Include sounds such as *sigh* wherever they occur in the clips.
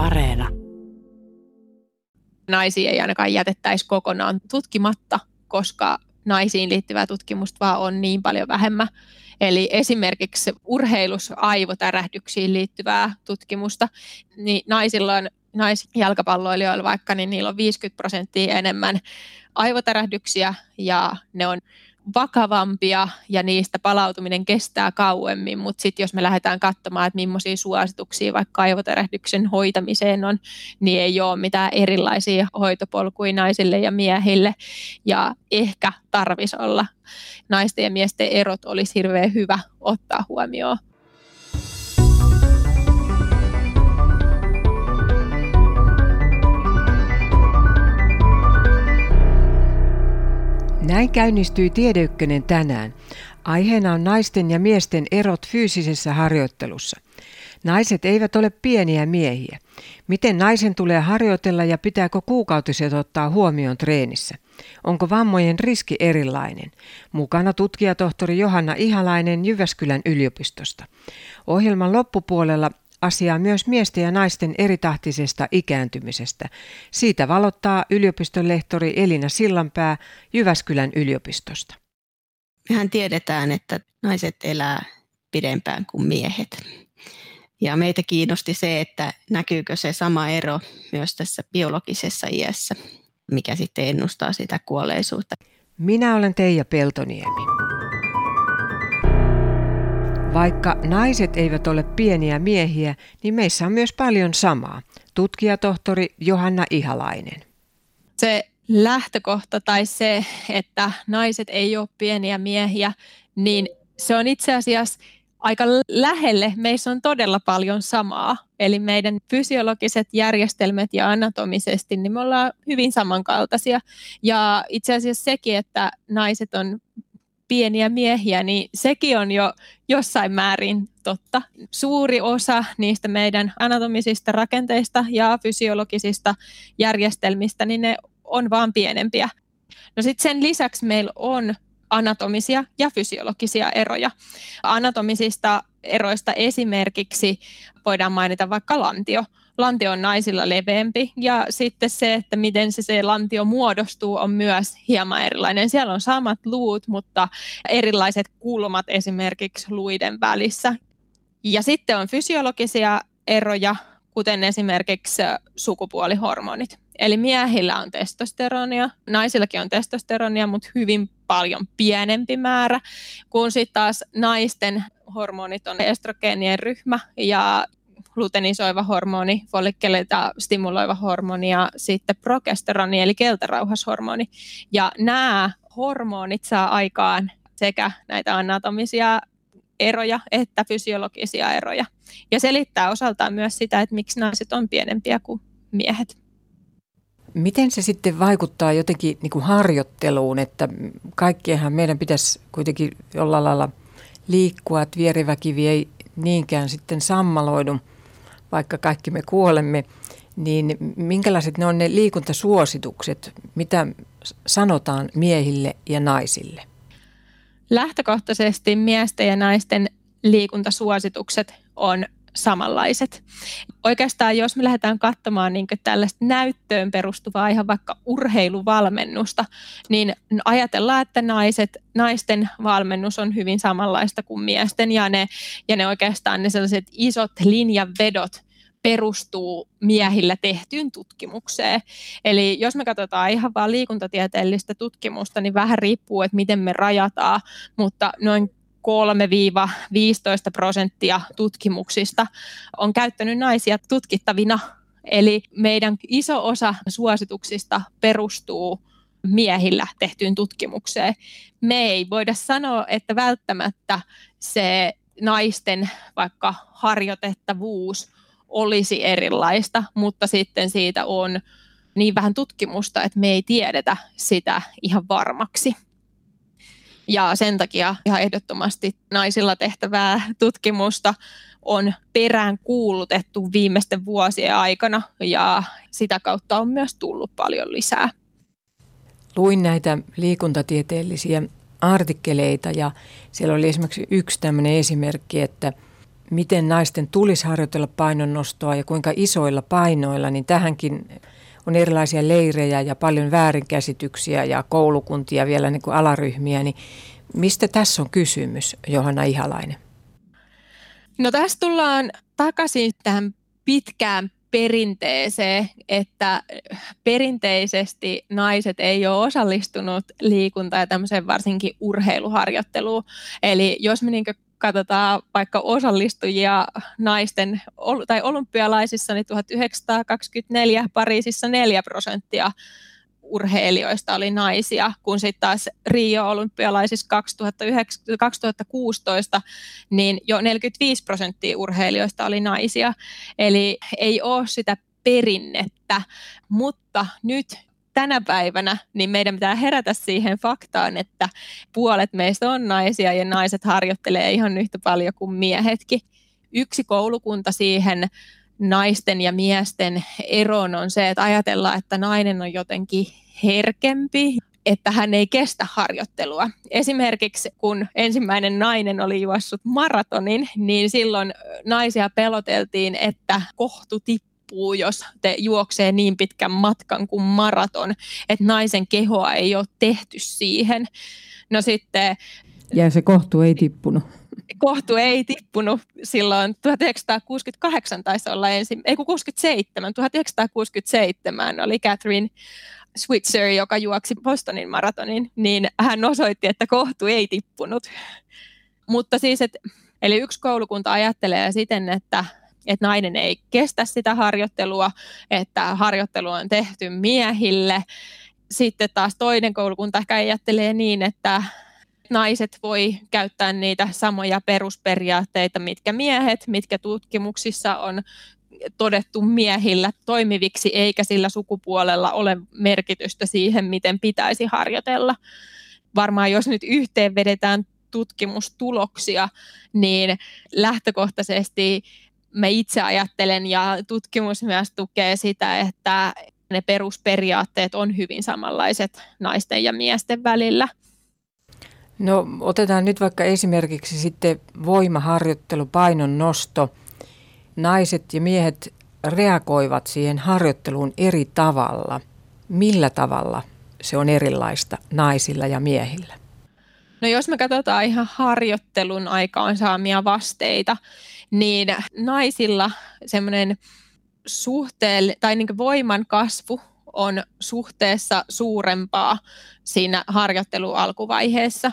Areena. Naisia ei ainakaan jätettäisi kokonaan tutkimatta, koska naisiin liittyvää tutkimusta vaan on niin paljon vähemmän. Eli esimerkiksi urheilus aivotärähdyksiin liittyvää tutkimusta, niin naisilla on naisjalkapalloilijoilla vaikka, niin niillä on 50 prosenttia enemmän aivotärähdyksiä ja ne on vakavampia ja niistä palautuminen kestää kauemmin, mutta sitten jos me lähdetään katsomaan, että millaisia suosituksia vaikka aivotärähdyksen hoitamiseen on, niin ei ole mitään erilaisia hoitopolkuja naisille ja miehille. Ja ehkä tarvisi olla naisten ja miesten erot olisi hirveän hyvä ottaa huomioon Näin käynnistyi Tiedeykkönen tänään. Aiheena on naisten ja miesten erot fyysisessä harjoittelussa. Naiset eivät ole pieniä miehiä. Miten naisen tulee harjoitella ja pitääkö kuukautiset ottaa huomioon treenissä? Onko vammojen riski erilainen? Mukana tutkijatohtori Johanna Ihalainen Jyväskylän yliopistosta. Ohjelman loppupuolella asiaa myös miesten ja naisten eritahtisesta ikääntymisestä. Siitä valottaa yliopiston lehtori Elina Sillanpää Jyväskylän yliopistosta. Mehän tiedetään, että naiset elää pidempään kuin miehet. Ja meitä kiinnosti se, että näkyykö se sama ero myös tässä biologisessa iässä, mikä sitten ennustaa sitä kuolleisuutta. Minä olen Teija Peltoniemi. Vaikka naiset eivät ole pieniä miehiä, niin meissä on myös paljon samaa. Tutkijatohtori Johanna Ihalainen. Se lähtökohta tai se, että naiset ei ole pieniä miehiä, niin se on itse asiassa aika lähelle. Meissä on todella paljon samaa. Eli meidän fysiologiset järjestelmät ja anatomisesti, niin me ollaan hyvin samankaltaisia. Ja itse asiassa sekin, että naiset on pieniä miehiä, niin sekin on jo jossain määrin totta. Suuri osa niistä meidän anatomisista rakenteista ja fysiologisista järjestelmistä, niin ne on vaan pienempiä. No sitten sen lisäksi meillä on anatomisia ja fysiologisia eroja. Anatomisista eroista esimerkiksi voidaan mainita vaikka lantio lantio on naisilla leveämpi ja sitten se, että miten se, se lantio muodostuu on myös hieman erilainen. Siellä on samat luut, mutta erilaiset kulmat esimerkiksi luiden välissä. Ja sitten on fysiologisia eroja, kuten esimerkiksi sukupuolihormonit. Eli miehillä on testosteronia, naisillakin on testosteronia, mutta hyvin paljon pienempi määrä, kun sitten taas naisten hormonit on estrogeenien ryhmä ja glutenisoiva hormoni, follikkeleita stimuloiva hormoni ja sitten progesteroni eli keltarauhashormoni. Ja nämä hormonit saa aikaan sekä näitä anatomisia eroja että fysiologisia eroja. Ja selittää osaltaan myös sitä, että miksi naiset on pienempiä kuin miehet. Miten se sitten vaikuttaa jotenkin niin kuin harjoitteluun, että kaikkiehan meidän pitäisi kuitenkin jollain lailla liikkua, että vieriväkivi ei niinkään sitten sammaloidu vaikka kaikki me kuolemme, niin minkälaiset ne on ne liikuntasuositukset, mitä sanotaan miehille ja naisille? Lähtökohtaisesti miesten ja naisten liikuntasuositukset on samanlaiset. Oikeastaan jos me lähdetään katsomaan niin tällaista näyttöön perustuvaa ihan vaikka urheiluvalmennusta, niin ajatellaan, että naiset, naisten valmennus on hyvin samanlaista kuin miesten ja ne, ja ne oikeastaan ne sellaiset isot linjanvedot perustuu miehillä tehtyyn tutkimukseen. Eli jos me katsotaan ihan vain liikuntatieteellistä tutkimusta, niin vähän riippuu, että miten me rajataan, mutta noin 3-15 prosenttia tutkimuksista on käyttänyt naisia tutkittavina. Eli meidän iso osa suosituksista perustuu miehillä tehtyyn tutkimukseen. Me ei voida sanoa, että välttämättä se naisten vaikka harjoitettavuus olisi erilaista, mutta sitten siitä on niin vähän tutkimusta, että me ei tiedetä sitä ihan varmaksi. Ja sen takia ihan ehdottomasti naisilla tehtävää tutkimusta on perään kuulutettu viimeisten vuosien aikana ja sitä kautta on myös tullut paljon lisää. Luin näitä liikuntatieteellisiä artikkeleita ja siellä oli esimerkiksi yksi tämmöinen esimerkki, että miten naisten tulisi harjoitella painonnostoa ja kuinka isoilla painoilla, niin tähänkin on erilaisia leirejä ja paljon väärinkäsityksiä ja koulukuntia vielä niin kuin alaryhmiä, niin mistä tässä on kysymys, Johanna Ihalainen? No tässä tullaan takaisin tähän pitkään perinteeseen, että perinteisesti naiset ei ole osallistunut liikunta- ja tämmöiseen varsinkin urheiluharjoitteluun. Eli jos me niin katsotaan vaikka osallistujia naisten tai olympialaisissa, niin 1924 Pariisissa 4 prosenttia urheilijoista oli naisia, kun sitten taas Rio-olympialaisissa 2016 niin jo 45 prosenttia urheilijoista oli naisia. Eli ei ole sitä perinnettä, mutta nyt tänä päivänä, niin meidän pitää herätä siihen faktaan, että puolet meistä on naisia ja naiset harjoittelee ihan yhtä paljon kuin miehetkin. Yksi koulukunta siihen naisten ja miesten eroon on se, että ajatellaan, että nainen on jotenkin herkempi, että hän ei kestä harjoittelua. Esimerkiksi kun ensimmäinen nainen oli juossut maratonin, niin silloin naisia peloteltiin, että kohtu tippuu, jos te juoksee niin pitkän matkan kuin maraton, että naisen kehoa ei ole tehty siihen. No sitten... Ja se kohtu ei tippunut kohtu ei tippunut silloin 1968 taisi olla ensin, ei kun 67, 1967 oli Catherine Switzer, joka juoksi Bostonin maratonin, niin hän osoitti, että kohtu ei tippunut. Mutta siis, et, eli yksi koulukunta ajattelee siten, että, että nainen ei kestä sitä harjoittelua, että harjoittelu on tehty miehille. Sitten taas toinen koulukunta ehkä ajattelee niin, että naiset voi käyttää niitä samoja perusperiaatteita, mitkä miehet, mitkä tutkimuksissa on todettu miehillä toimiviksi, eikä sillä sukupuolella ole merkitystä siihen, miten pitäisi harjoitella. Varmaan jos nyt yhteen vedetään tutkimustuloksia, niin lähtökohtaisesti me itse ajattelen ja tutkimus myös tukee sitä, että ne perusperiaatteet on hyvin samanlaiset naisten ja miesten välillä. No otetaan nyt vaikka esimerkiksi sitten voimaharjoittelu, painon nosto. Naiset ja miehet reagoivat siihen harjoitteluun eri tavalla. Millä tavalla se on erilaista naisilla ja miehillä? No jos me katsotaan ihan harjoittelun aikaan saamia vasteita, niin naisilla semmoinen suhteell- tai niin voiman kasvu on suhteessa suurempaa siinä harjoittelu alkuvaiheessa.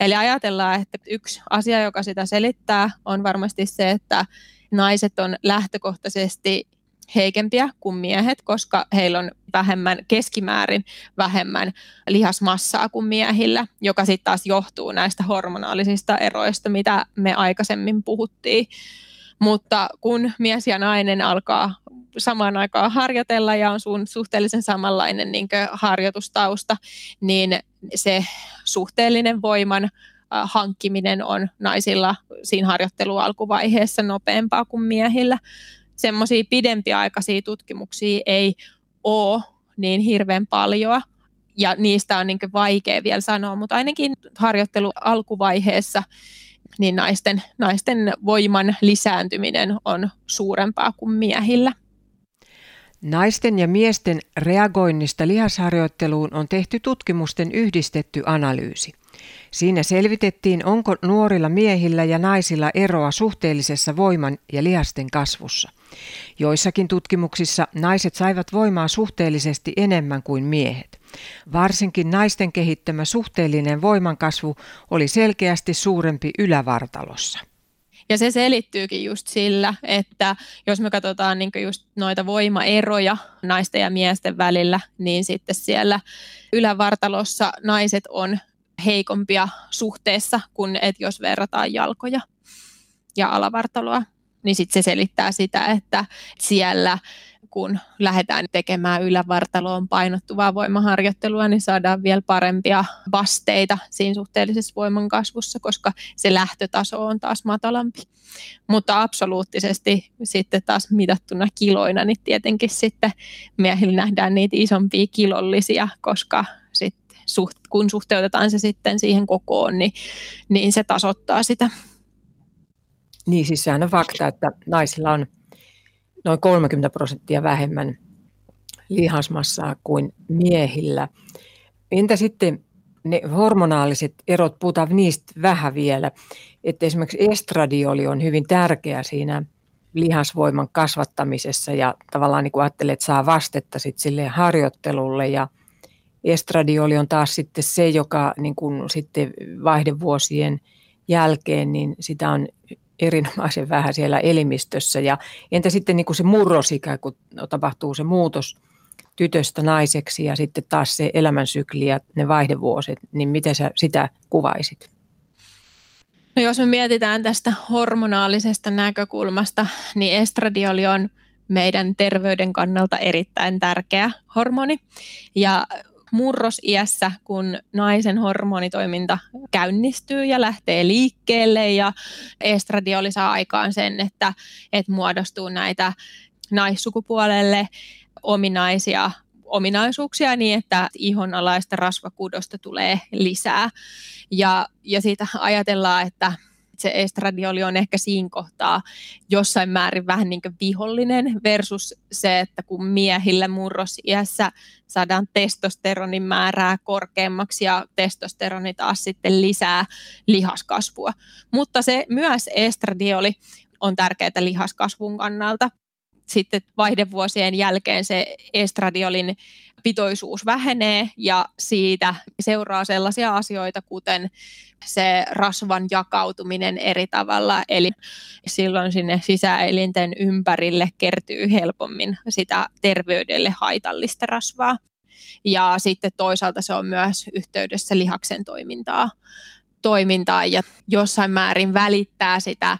Eli ajatellaan, että yksi asia, joka sitä selittää, on varmasti se, että naiset on lähtökohtaisesti heikempiä kuin miehet, koska heillä on vähemmän keskimäärin vähemmän lihasmassaa kuin miehillä, joka sitten taas johtuu näistä hormonaalisista eroista, mitä me aikaisemmin puhuttiin. Mutta kun mies ja nainen alkaa samaan aikaan harjoitella ja on sun suhteellisen samanlainen niin harjoitustausta, niin se suhteellinen voiman hankkiminen on naisilla siinä harjoittelu alkuvaiheessa nopeampaa kuin miehillä. Semmoisia pidempiaikaisia tutkimuksia ei ole niin hirveän paljon, ja niistä on niin vaikea vielä sanoa, mutta ainakin harjoittelu alkuvaiheessa niin naisten, naisten voiman lisääntyminen on suurempaa kuin miehillä. Naisten ja miesten reagoinnista lihasharjoitteluun on tehty tutkimusten yhdistetty analyysi. Siinä selvitettiin, onko nuorilla miehillä ja naisilla eroa suhteellisessa voiman ja lihasten kasvussa. Joissakin tutkimuksissa naiset saivat voimaa suhteellisesti enemmän kuin miehet. Varsinkin naisten kehittämä suhteellinen voimankasvu oli selkeästi suurempi ylävartalossa. Ja se selittyykin just sillä, että jos me katsotaan niin just noita voimaeroja naisten ja miesten välillä, niin sitten siellä ylävartalossa naiset on heikompia suhteessa kuin et jos verrataan jalkoja ja alavartaloa. Niin sitten se selittää sitä, että siellä kun lähdetään tekemään ylävartaloon painottuvaa voimaharjoittelua, niin saadaan vielä parempia vasteita siinä suhteellisessa voiman kasvussa, koska se lähtötaso on taas matalampi. Mutta absoluuttisesti sitten taas mitattuna kiloina, niin tietenkin sitten miehillä nähdään niitä isompia kilollisia, koska sitten kun suhteutetaan se sitten siihen kokoon, niin, niin se tasoittaa sitä. Niin, siis sehän on fakta, että naisilla on noin 30 prosenttia vähemmän lihasmassaa kuin miehillä. Entä sitten ne hormonaaliset erot, puhutaan niistä vähän vielä, että esimerkiksi estradioli on hyvin tärkeä siinä lihasvoiman kasvattamisessa ja tavallaan niin kuin ajattelee, että saa vastetta sitten sille harjoittelulle ja estradioli on taas sitten se, joka niin kuin sitten vaihdevuosien jälkeen, niin sitä on erinomaisen vähän siellä elimistössä. Ja entä sitten niin kuin se murrosikä, kun tapahtuu se muutos tytöstä naiseksi ja sitten taas se elämänsykli ja ne vaihdevuoset, niin miten sä sitä kuvaisit? No jos me mietitään tästä hormonaalisesta näkökulmasta, niin estradioli on meidän terveyden kannalta erittäin tärkeä hormoni. Ja murrosiässä, kun naisen hormonitoiminta käynnistyy ja lähtee liikkeelle ja estradioli saa aikaan sen, että, että muodostuu näitä naissukupuolelle ominaisia ominaisuuksia niin, että ihonalaista rasvakudosta tulee lisää. Ja, ja siitä ajatellaan, että se estradioli on ehkä siinä kohtaa jossain määrin vähän niin vihollinen versus se, että kun miehillä murrosiässä saadaan testosteronin määrää korkeammaksi ja testosteroni taas sitten lisää lihaskasvua. Mutta se myös estradioli on tärkeää lihaskasvun kannalta sitten vaihdevuosien jälkeen se estradiolin pitoisuus vähenee ja siitä seuraa sellaisia asioita, kuten se rasvan jakautuminen eri tavalla, eli silloin sinne sisäelinten ympärille kertyy helpommin sitä terveydelle haitallista rasvaa. Ja sitten toisaalta se on myös yhteydessä lihaksen toimintaa, toimintaa ja jossain määrin välittää sitä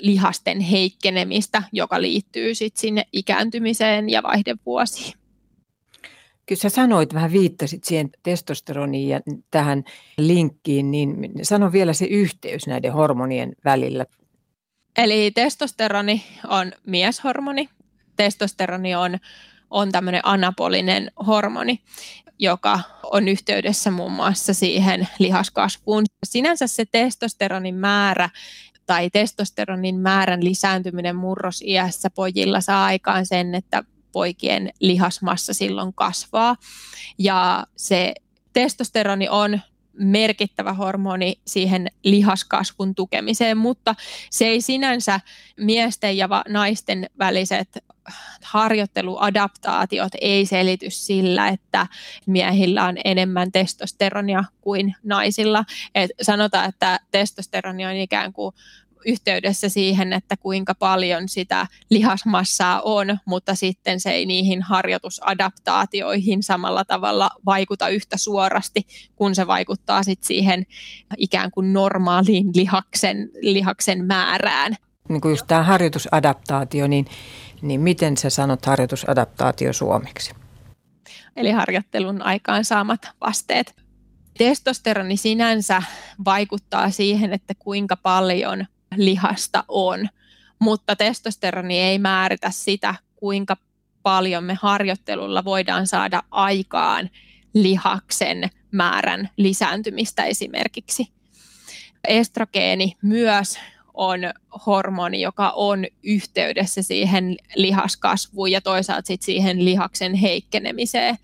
lihasten heikkenemistä, joka liittyy sitten sinne ikääntymiseen ja vaihdevuosiin. Kyllä sä sanoit, vähän viittasit siihen testosteroniin ja tähän linkkiin, niin sano vielä se yhteys näiden hormonien välillä. Eli testosteroni on mieshormoni. Testosteroni on, on tämmöinen anabolinen hormoni, joka on yhteydessä muun muassa siihen lihaskasvuun. Sinänsä se testosteronin määrä tai testosteronin määrän lisääntyminen murrosiässä pojilla saa aikaan sen, että poikien lihasmassa silloin kasvaa. Ja se testosteroni on merkittävä hormoni siihen lihaskasvun tukemiseen, mutta se ei sinänsä miesten ja naisten väliset harjoitteluadaptaatiot ei selity sillä, että miehillä on enemmän testosteronia kuin naisilla. Et sanotaan, että testosteroni on ikään kuin yhteydessä siihen, että kuinka paljon sitä lihasmassaa on, mutta sitten se ei niihin harjoitusadaptaatioihin samalla tavalla vaikuta yhtä suorasti, kun se vaikuttaa sitten siihen ikään kuin normaaliin lihaksen, lihaksen määrään. Niin kuin just tämä harjoitusadaptaatio, niin, niin miten sä sanot harjoitusadaptaatio suomeksi? Eli harjoittelun aikaan saamat vasteet. Testosteroni sinänsä vaikuttaa siihen, että kuinka paljon lihasta on, mutta testosteroni ei määritä sitä, kuinka paljon me harjoittelulla voidaan saada aikaan lihaksen määrän lisääntymistä esimerkiksi. Estrogeeni myös on hormoni, joka on yhteydessä siihen lihaskasvuun ja toisaalta sit siihen lihaksen heikkenemiseen.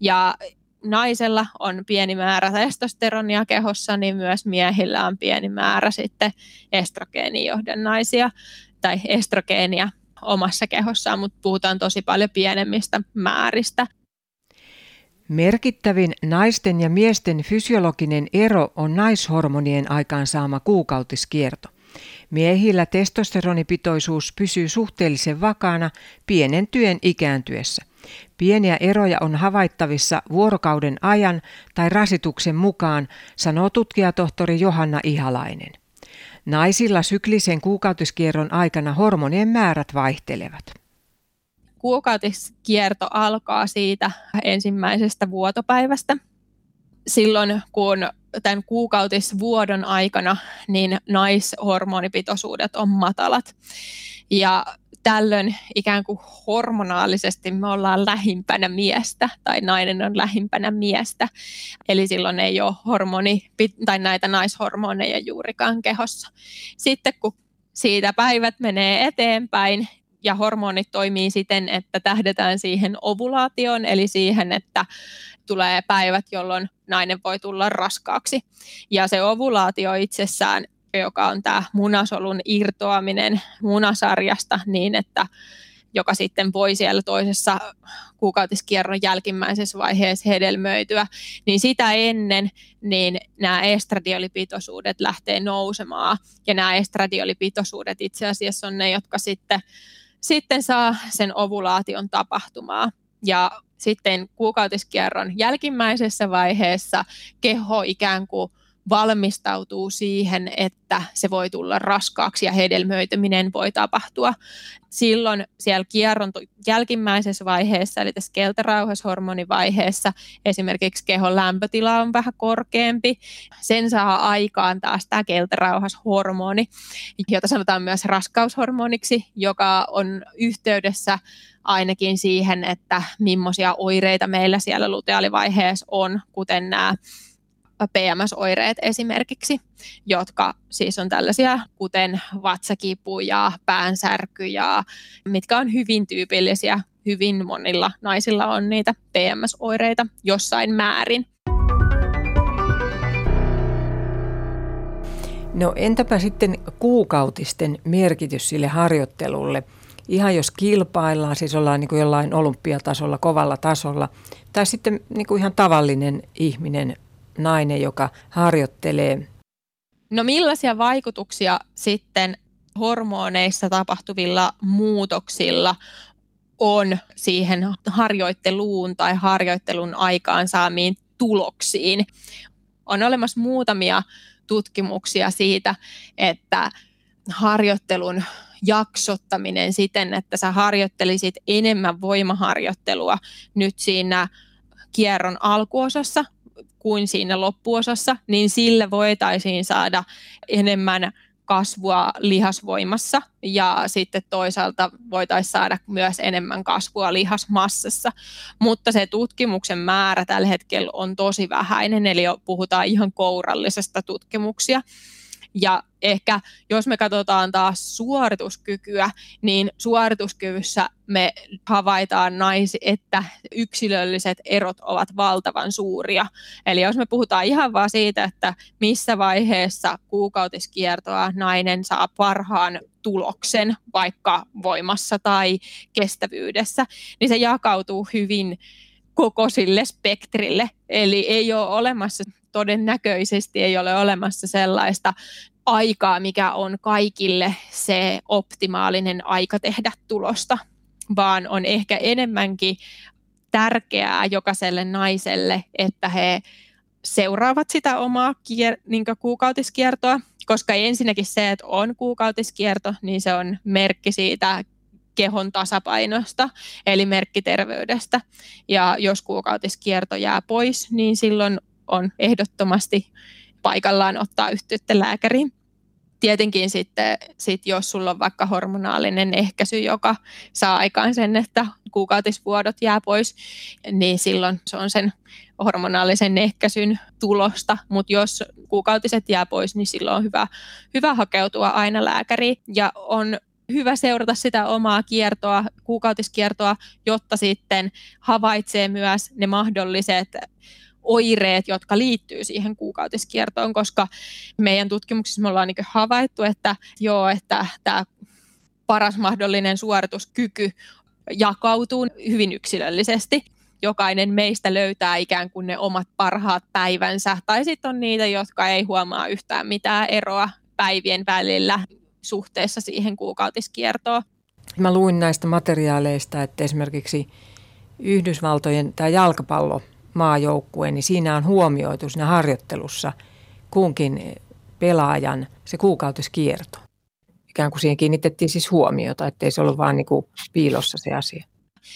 Ja naisella on pieni määrä testosteronia kehossa, niin myös miehillä on pieni määrä sitten estrogeenijohdannaisia tai estrogeenia omassa kehossaan, mutta puhutaan tosi paljon pienemmistä määristä. Merkittävin naisten ja miesten fysiologinen ero on naishormonien aikaansaama kuukautiskierto. Miehillä testosteronipitoisuus pysyy suhteellisen vakaana pienen työn ikääntyessä – Pieniä eroja on havaittavissa vuorokauden ajan tai rasituksen mukaan, sanoo tutkijatohtori Johanna Ihalainen. Naisilla syklisen kuukautiskierron aikana hormonien määrät vaihtelevat. Kuukautiskierto alkaa siitä ensimmäisestä vuotopäivästä. Silloin kun tämän kuukautisvuodon aikana niin naishormonipitoisuudet on matalat. Ja tällöin ikään kuin hormonaalisesti me ollaan lähimpänä miestä tai nainen on lähimpänä miestä. Eli silloin ei ole hormoni tai näitä naishormoneja juurikaan kehossa. Sitten kun siitä päivät menee eteenpäin ja hormonit toimii siten, että tähdetään siihen ovulaatioon, eli siihen, että tulee päivät, jolloin nainen voi tulla raskaaksi. Ja se ovulaatio itsessään, joka on tämä munasolun irtoaminen munasarjasta niin, että joka sitten voi siellä toisessa kuukautiskierron jälkimmäisessä vaiheessa hedelmöityä, niin sitä ennen niin nämä estradiolipitoisuudet lähtee nousemaan. Ja nämä estradiolipitoisuudet itse asiassa on ne, jotka sitten, sitten saa sen ovulaation tapahtumaa. Ja sitten kuukautiskierron jälkimmäisessä vaiheessa keho ikään kuin valmistautuu siihen, että se voi tulla raskaaksi ja hedelmöityminen voi tapahtua. Silloin siellä kierron jälkimmäisessä vaiheessa, eli tässä keltarauhashormonivaiheessa, esimerkiksi kehon lämpötila on vähän korkeampi. Sen saa aikaan taas tämä keltarauhashormoni, jota sanotaan myös raskaushormoniksi, joka on yhteydessä ainakin siihen, että millaisia oireita meillä siellä lutealivaiheessa on, kuten nämä PMS-oireet esimerkiksi, jotka siis on tällaisia kuten vatsakipu ja päänsärky ja mitkä on hyvin tyypillisiä. Hyvin monilla naisilla on niitä PMS-oireita jossain määrin. No entäpä sitten kuukautisten merkitys sille harjoittelulle? Ihan jos kilpaillaan, siis ollaan niin kuin jollain olympiatasolla, kovalla tasolla, tai sitten niin kuin ihan tavallinen ihminen nainen, joka harjoittelee. No millaisia vaikutuksia sitten hormoneissa tapahtuvilla muutoksilla on siihen harjoitteluun tai harjoittelun aikaansaamiin tuloksiin? On olemassa muutamia tutkimuksia siitä, että harjoittelun jaksottaminen siten, että sä harjoittelisit enemmän voimaharjoittelua nyt siinä kierron alkuosassa kuin siinä loppuosassa, niin sillä voitaisiin saada enemmän kasvua lihasvoimassa ja sitten toisaalta voitaisiin saada myös enemmän kasvua lihasmassassa. Mutta se tutkimuksen määrä tällä hetkellä on tosi vähäinen, eli puhutaan ihan kourallisesta tutkimuksia. Ja ehkä jos me katsotaan taas suorituskykyä, niin suorituskyvyssä me havaitaan naisi, että yksilölliset erot ovat valtavan suuria. Eli jos me puhutaan ihan vaan siitä, että missä vaiheessa kuukautiskiertoa nainen saa parhaan tuloksen vaikka voimassa tai kestävyydessä, niin se jakautuu hyvin koko sille spektrille. Eli ei ole olemassa todennäköisesti ei ole olemassa sellaista aikaa, mikä on kaikille se optimaalinen aika tehdä tulosta, vaan on ehkä enemmänkin tärkeää jokaiselle naiselle, että he seuraavat sitä omaa kier- niin kuukautiskiertoa, koska ensinnäkin se, että on kuukautiskierto, niin se on merkki siitä kehon tasapainosta, eli merkki terveydestä. Ja jos kuukautiskierto jää pois, niin silloin on ehdottomasti paikallaan ottaa yhteyttä lääkäriin. Tietenkin sitten, sit jos sulla on vaikka hormonaalinen ehkäisy, joka saa aikaan sen, että kuukautisvuodot jää pois, niin silloin se on sen hormonaalisen ehkäisyn tulosta, mutta jos kuukautiset jää pois, niin silloin on hyvä, hyvä hakeutua aina lääkäriin ja on hyvä seurata sitä omaa kiertoa, kuukautiskiertoa, jotta sitten havaitsee myös ne mahdolliset oireet, jotka liittyy siihen kuukautiskiertoon, koska meidän tutkimuksissa me ollaan niin havaittu, että joo, että tämä paras mahdollinen suorituskyky jakautuu hyvin yksilöllisesti. Jokainen meistä löytää ikään kuin ne omat parhaat päivänsä, tai sitten on niitä, jotka ei huomaa yhtään mitään eroa päivien välillä suhteessa siihen kuukautiskiertoon. Mä luin näistä materiaaleista, että esimerkiksi Yhdysvaltojen tämä jalkapallo maajoukkue, niin siinä on huomioitu siinä harjoittelussa kunkin pelaajan se kuukautiskierto. Ikään kuin siihen kiinnitettiin siis huomiota, ettei se ollut vaan niin kuin piilossa se asia.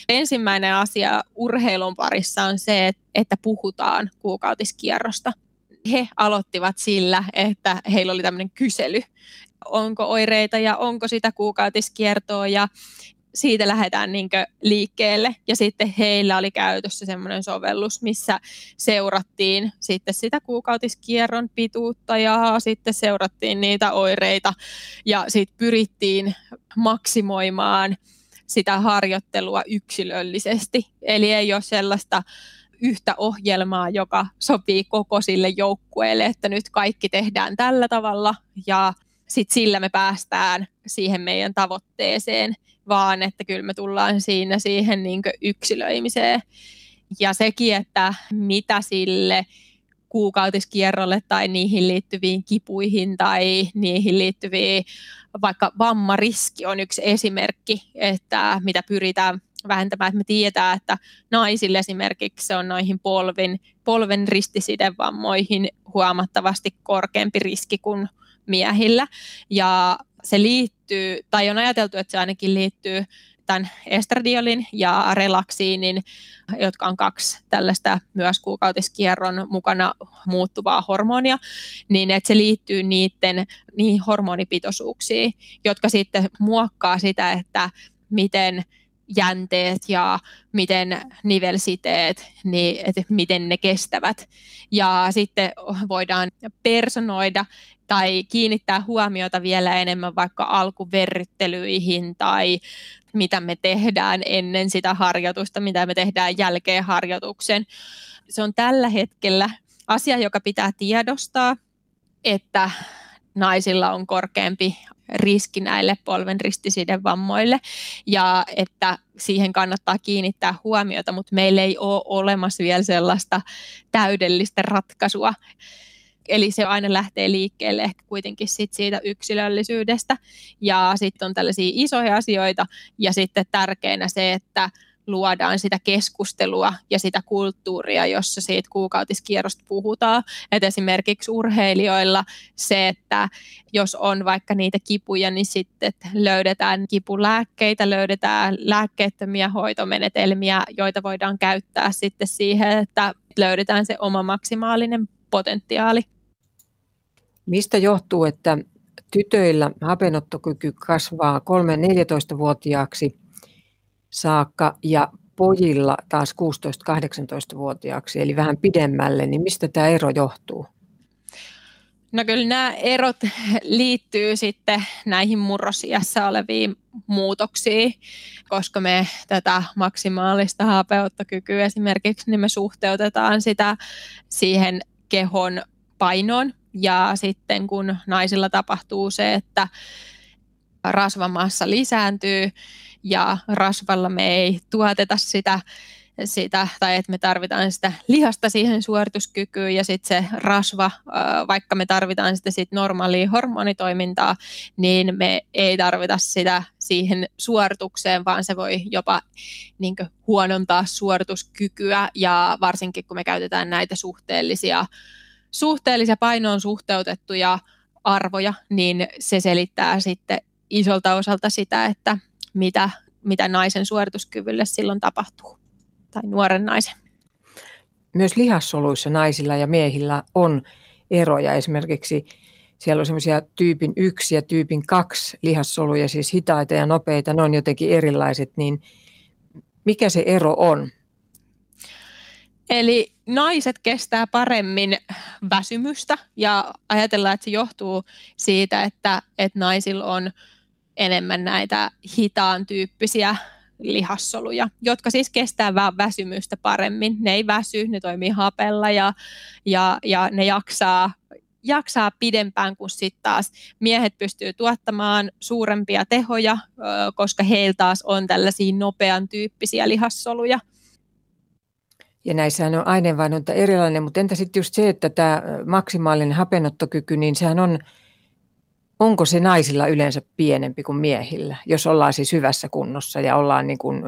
Ensimmäinen asia urheilun parissa on se, että puhutaan kuukautiskierrosta. He aloittivat sillä, että heillä oli tämmöinen kysely, onko oireita ja onko sitä kuukautiskiertoa ja siitä lähdetään niin liikkeelle. Ja sitten heillä oli käytössä semmoinen sovellus, missä seurattiin sitten sitä kuukautiskierron pituutta ja sitten seurattiin niitä oireita ja sitten pyrittiin maksimoimaan sitä harjoittelua yksilöllisesti. Eli ei ole sellaista yhtä ohjelmaa, joka sopii koko sille joukkueelle, että nyt kaikki tehdään tällä tavalla ja sitten sillä me päästään siihen meidän tavoitteeseen, vaan että kyllä me tullaan siinä siihen niin yksilöimiseen. Ja sekin, että mitä sille kuukautiskierrolle tai niihin liittyviin kipuihin tai niihin liittyviin, vaikka vammariski on yksi esimerkki, että mitä pyritään vähentämään, että me tiedetään, että naisille esimerkiksi se on noihin polven, polven ristisidevammoihin huomattavasti korkeampi riski kuin miehillä. Ja se liittyy, tai on ajateltu, että se ainakin liittyy tämän estradiolin ja relaksiinin, jotka on kaksi tällaista myös kuukautiskierron mukana muuttuvaa hormonia, niin että se liittyy niiden, niihin hormonipitoisuuksiin, jotka sitten muokkaa sitä, että miten jänteet ja miten nivelsiteet, niin että miten ne kestävät. Ja sitten voidaan personoida tai kiinnittää huomiota vielä enemmän vaikka alkuverryttelyihin tai mitä me tehdään ennen sitä harjoitusta, mitä me tehdään jälkeen harjoituksen. Se on tällä hetkellä asia, joka pitää tiedostaa, että naisilla on korkeampi riski näille polven vammoille ja että siihen kannattaa kiinnittää huomiota, mutta meillä ei ole olemassa vielä sellaista täydellistä ratkaisua. Eli se aina lähtee liikkeelle ehkä kuitenkin sit siitä yksilöllisyydestä ja sitten on tällaisia isoja asioita ja sitten tärkeänä se, että luodaan sitä keskustelua ja sitä kulttuuria, jossa siitä kuukautiskierrosta puhutaan. Et esimerkiksi urheilijoilla se, että jos on vaikka niitä kipuja, niin sitten löydetään kipulääkkeitä, löydetään lääkkeettömiä hoitomenetelmiä, joita voidaan käyttää sitten siihen, että löydetään se oma maksimaalinen potentiaali. Mistä johtuu, että tytöillä hapenottokyky kasvaa 3-14-vuotiaaksi saakka ja pojilla taas 16-18-vuotiaaksi, eli vähän pidemmälle, niin mistä tämä ero johtuu? No kyllä nämä erot *laughs* liittyy sitten näihin murrosiassa oleviin muutoksiin, koska me tätä maksimaalista hapeuttokykyä esimerkiksi, niin me suhteutetaan sitä siihen kehon painoon. Ja sitten kun naisilla tapahtuu se, että rasvamassa lisääntyy, ja rasvalla me ei tuoteta sitä, sitä tai että me tarvitaan sitä lihasta siihen suorituskykyyn ja sitten se rasva, vaikka me tarvitaan sitä sit normaalia hormonitoimintaa, niin me ei tarvita sitä siihen suoritukseen, vaan se voi jopa niin huonontaa suorituskykyä. Ja varsinkin kun me käytetään näitä suhteellisia, suhteellisia painoon suhteutettuja arvoja, niin se selittää sitten isolta osalta sitä, että mitä, mitä naisen suorituskyvylle silloin tapahtuu, tai nuoren naisen. Myös lihassoluissa naisilla ja miehillä on eroja. Esimerkiksi siellä on semmoisia tyypin yksi ja tyypin kaksi lihassoluja, siis hitaita ja nopeita, ne on jotenkin erilaiset, niin mikä se ero on? Eli naiset kestää paremmin väsymystä ja ajatellaan, että se johtuu siitä, että, että naisilla on enemmän näitä hitaan tyyppisiä lihassoluja, jotka siis kestää väsymystä paremmin. Ne ei väsy, ne toimii hapella ja, ja, ja ne jaksaa, jaksaa pidempään kuin sitten taas miehet pystyy tuottamaan suurempia tehoja, koska heillä taas on tällaisia nopean tyyppisiä lihassoluja. Ja näissähän on aineenvaihdunta erilainen, mutta entä sitten just se, että tämä maksimaalinen hapenottokyky, niin sehän on onko se naisilla yleensä pienempi kuin miehillä, jos ollaan siis hyvässä kunnossa ja ollaan niin kuin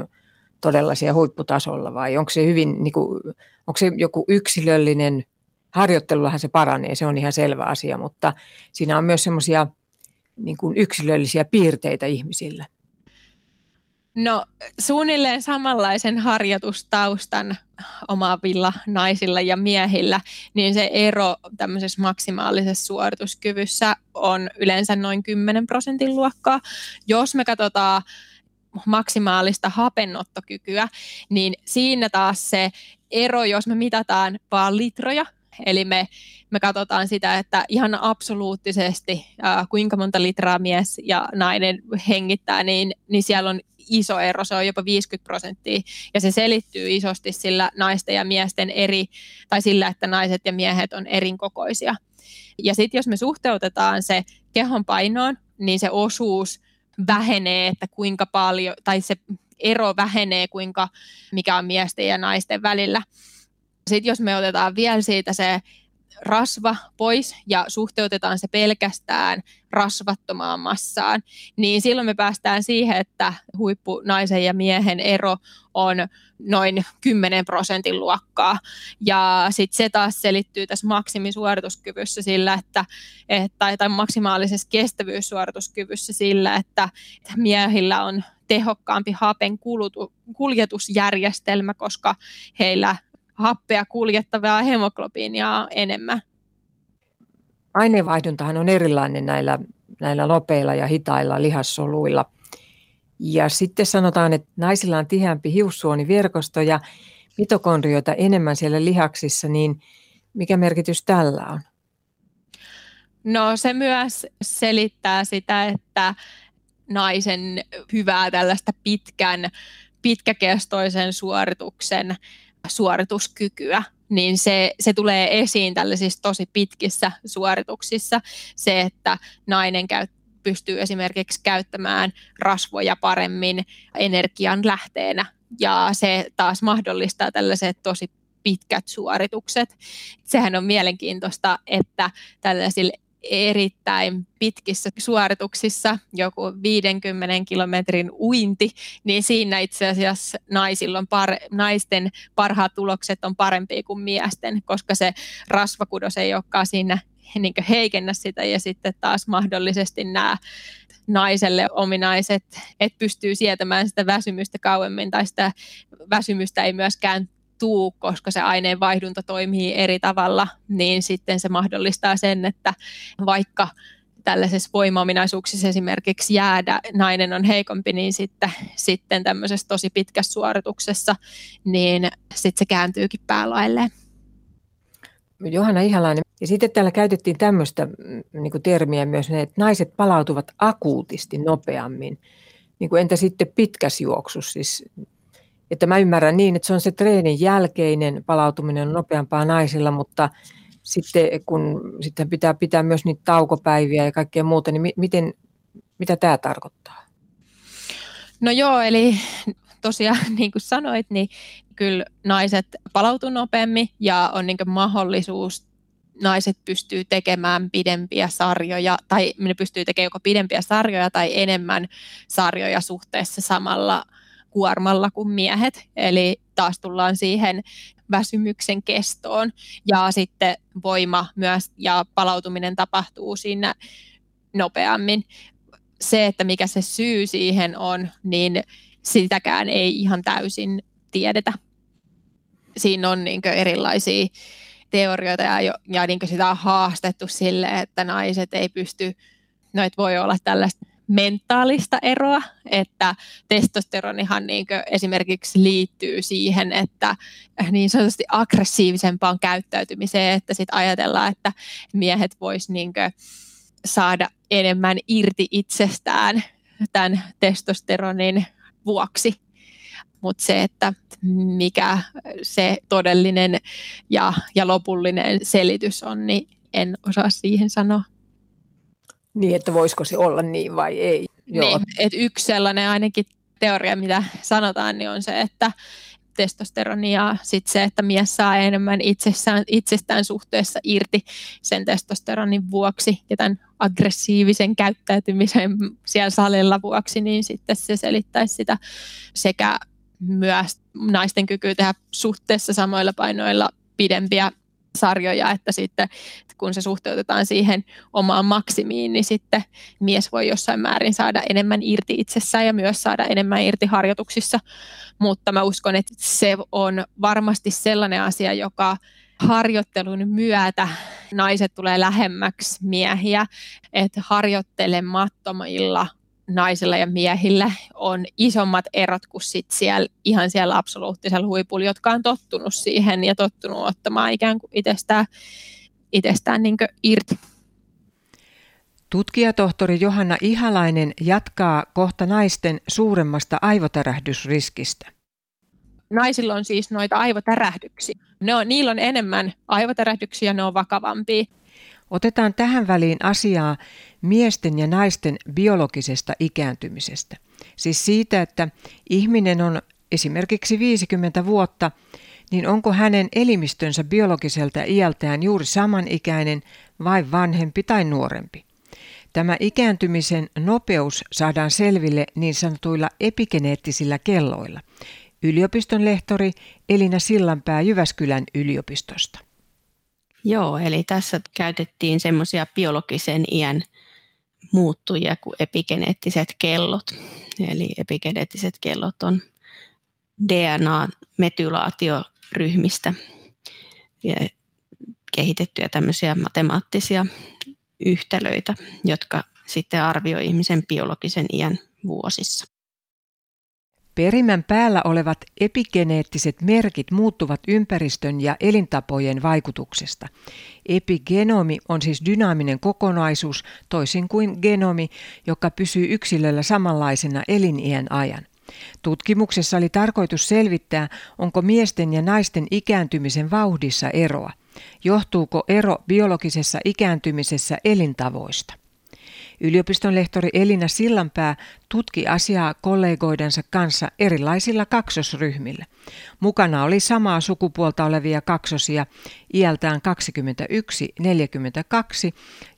todella siellä huipputasolla vai onko se hyvin, niin kuin, onko se joku yksilöllinen, harjoittelullahan se paranee, se on ihan selvä asia, mutta siinä on myös semmoisia niin yksilöllisiä piirteitä ihmisillä. No suunnilleen samanlaisen harjoitustaustan omaavilla naisilla ja miehillä, niin se ero tämmöisessä maksimaalisessa suorituskyvyssä on yleensä noin 10 prosentin luokkaa. Jos me katsotaan maksimaalista hapennottokykyä, niin siinä taas se ero, jos me mitataan vaan litroja, eli me, me katsotaan sitä, että ihan absoluuttisesti äh, kuinka monta litraa mies ja nainen hengittää, niin, niin siellä on iso ero, se on jopa 50 prosenttia, ja se selittyy isosti sillä naisten ja miesten eri, tai sillä, että naiset ja miehet on erinkokoisia. Ja sitten jos me suhteutetaan se kehon painoon, niin se osuus vähenee, että kuinka paljon, tai se ero vähenee, kuinka, mikä on miesten ja naisten välillä. Sitten jos me otetaan vielä siitä se rasva pois ja suhteutetaan se pelkästään rasvattomaan massaan, niin silloin me päästään siihen, että huippu naisen ja miehen ero on noin 10 prosentin luokkaa. Ja sitten se taas selittyy tässä maksimisuorituskyvyssä sillä, että, että tai maksimaalisessa kestävyyssuorituskyvyssä sillä, että miehillä on tehokkaampi hapen kuljetusjärjestelmä, koska heillä happea kuljettavaa hemoglobiinia enemmän. Aineenvaihduntahan on erilainen näillä, näillä nopeilla ja hitailla lihassoluilla. Ja sitten sanotaan, että naisilla on tiheämpi hiussuoniverkosto ja mitokondrioita enemmän siellä lihaksissa, niin mikä merkitys tällä on? No se myös selittää sitä, että naisen hyvää tällaista pitkän, pitkäkestoisen suorituksen suorituskykyä, niin se, se tulee esiin tällaisissa tosi pitkissä suorituksissa. Se, että nainen käy, pystyy esimerkiksi käyttämään rasvoja paremmin energian lähteenä, ja se taas mahdollistaa tällaiset tosi pitkät suoritukset. Sehän on mielenkiintoista, että tällaisilla erittäin pitkissä suorituksissa, joku 50 kilometrin uinti, niin siinä itse asiassa naisilla on par, naisten parhaat tulokset on parempia kuin miesten, koska se rasvakudos ei olekaan siinä niin heikennä sitä. Ja sitten taas mahdollisesti nämä naiselle ominaiset, että pystyy sietämään sitä väsymystä kauemmin tai sitä väsymystä ei myöskään tuu, koska se aineenvaihdunta toimii eri tavalla, niin sitten se mahdollistaa sen, että vaikka tällaisessa voimaominaisuuksissa esimerkiksi jäädä, nainen on heikompi, niin sitten, sitten tämmöisessä tosi pitkässä suorituksessa, niin sitten se kääntyykin päälailleen. Johanna Ihalainen. Ja sitten täällä käytettiin tämmöistä mm, niin termiä myös, että naiset palautuvat akuutisti nopeammin. Niin kuin entä sitten pitkäs juoksus, siis että mä ymmärrän niin, että se on se treenin jälkeinen palautuminen nopeampaa naisilla, mutta sitten kun sitten pitää pitää myös niitä taukopäiviä ja kaikkea muuta, niin miten, mitä tämä tarkoittaa? No joo, eli tosiaan *laughs* niin kuin sanoit, niin kyllä naiset palautuu nopeammin ja on niin mahdollisuus naiset pystyy tekemään pidempiä sarjoja, tai ne pystyy tekemään joko pidempiä sarjoja tai enemmän sarjoja suhteessa samalla kuormalla kuin miehet, eli taas tullaan siihen väsymyksen kestoon ja sitten voima myös ja palautuminen tapahtuu siinä nopeammin. Se, että mikä se syy siihen on, niin sitäkään ei ihan täysin tiedetä. Siinä on niin erilaisia teorioita ja, ja niin sitä on haastettu sille, että naiset ei pysty, no et voi olla tällaista mentaalista eroa, että testosteronihan niin esimerkiksi liittyy siihen, että niin sanotusti aggressiivisempaan käyttäytymiseen, että sitten ajatellaan, että miehet vois niin saada enemmän irti itsestään tämän testosteronin vuoksi. Mutta se, että mikä se todellinen ja, ja lopullinen selitys on, niin en osaa siihen sanoa. Niin, että voisiko se olla niin vai ei. Joo. Niin, että yksi sellainen ainakin teoria, mitä sanotaan, niin on se, että testosteroni ja sitten se, että mies saa enemmän itsessään, itsestään suhteessa irti sen testosteronin vuoksi ja tämän aggressiivisen käyttäytymisen siellä salilla vuoksi, niin sitten se selittäisi sitä sekä myös naisten kykyä tehdä suhteessa samoilla painoilla pidempiä sarjoja, että sitten kun se suhteutetaan siihen omaan maksimiin, niin sitten mies voi jossain määrin saada enemmän irti itsessään ja myös saada enemmän irti harjoituksissa. Mutta mä uskon, että se on varmasti sellainen asia, joka harjoittelun myötä naiset tulee lähemmäksi miehiä, että harjoittelemattomilla naisilla ja miehillä on isommat erot kuin sit siellä, ihan siellä absoluuttisella huipulla, jotka on tottunut siihen ja tottunut ottamaan ikään kuin itsestään, itsestään niin irti. Tutkijatohtori Johanna Ihalainen jatkaa kohta naisten suuremmasta aivotärähdysriskistä. Naisilla on siis noita aivotärähdyksiä. Ne on, niillä on enemmän aivotärähdyksiä, ne on vakavampia. Otetaan tähän väliin asiaa miesten ja naisten biologisesta ikääntymisestä. Siis siitä, että ihminen on esimerkiksi 50 vuotta, niin onko hänen elimistönsä biologiselta iältään juuri samanikäinen vai vanhempi tai nuorempi? Tämä ikääntymisen nopeus saadaan selville niin sanotuilla epigeneettisillä kelloilla. Yliopiston lehtori Elina Sillanpää Jyväskylän yliopistosta. Joo, eli tässä käytettiin semmoisia biologisen iän muuttujia kuin epigeneettiset kellot. Eli epigeneettiset kellot on DNA-metylaatioryhmistä kehitettyjä tämmöisiä matemaattisia yhtälöitä, jotka sitten arvioi ihmisen biologisen iän vuosissa. Perimän päällä olevat epigeneettiset merkit muuttuvat ympäristön ja elintapojen vaikutuksesta. Epigenomi on siis dynaaminen kokonaisuus toisin kuin genomi, joka pysyy yksilöllä samanlaisena eliniän ajan. Tutkimuksessa oli tarkoitus selvittää, onko miesten ja naisten ikääntymisen vauhdissa eroa. Johtuuko ero biologisessa ikääntymisessä elintavoista? Yliopiston lehtori Elina Sillanpää tutki asiaa kollegoidensa kanssa erilaisilla kaksosryhmillä. Mukana oli samaa sukupuolta olevia kaksosia iältään 21-42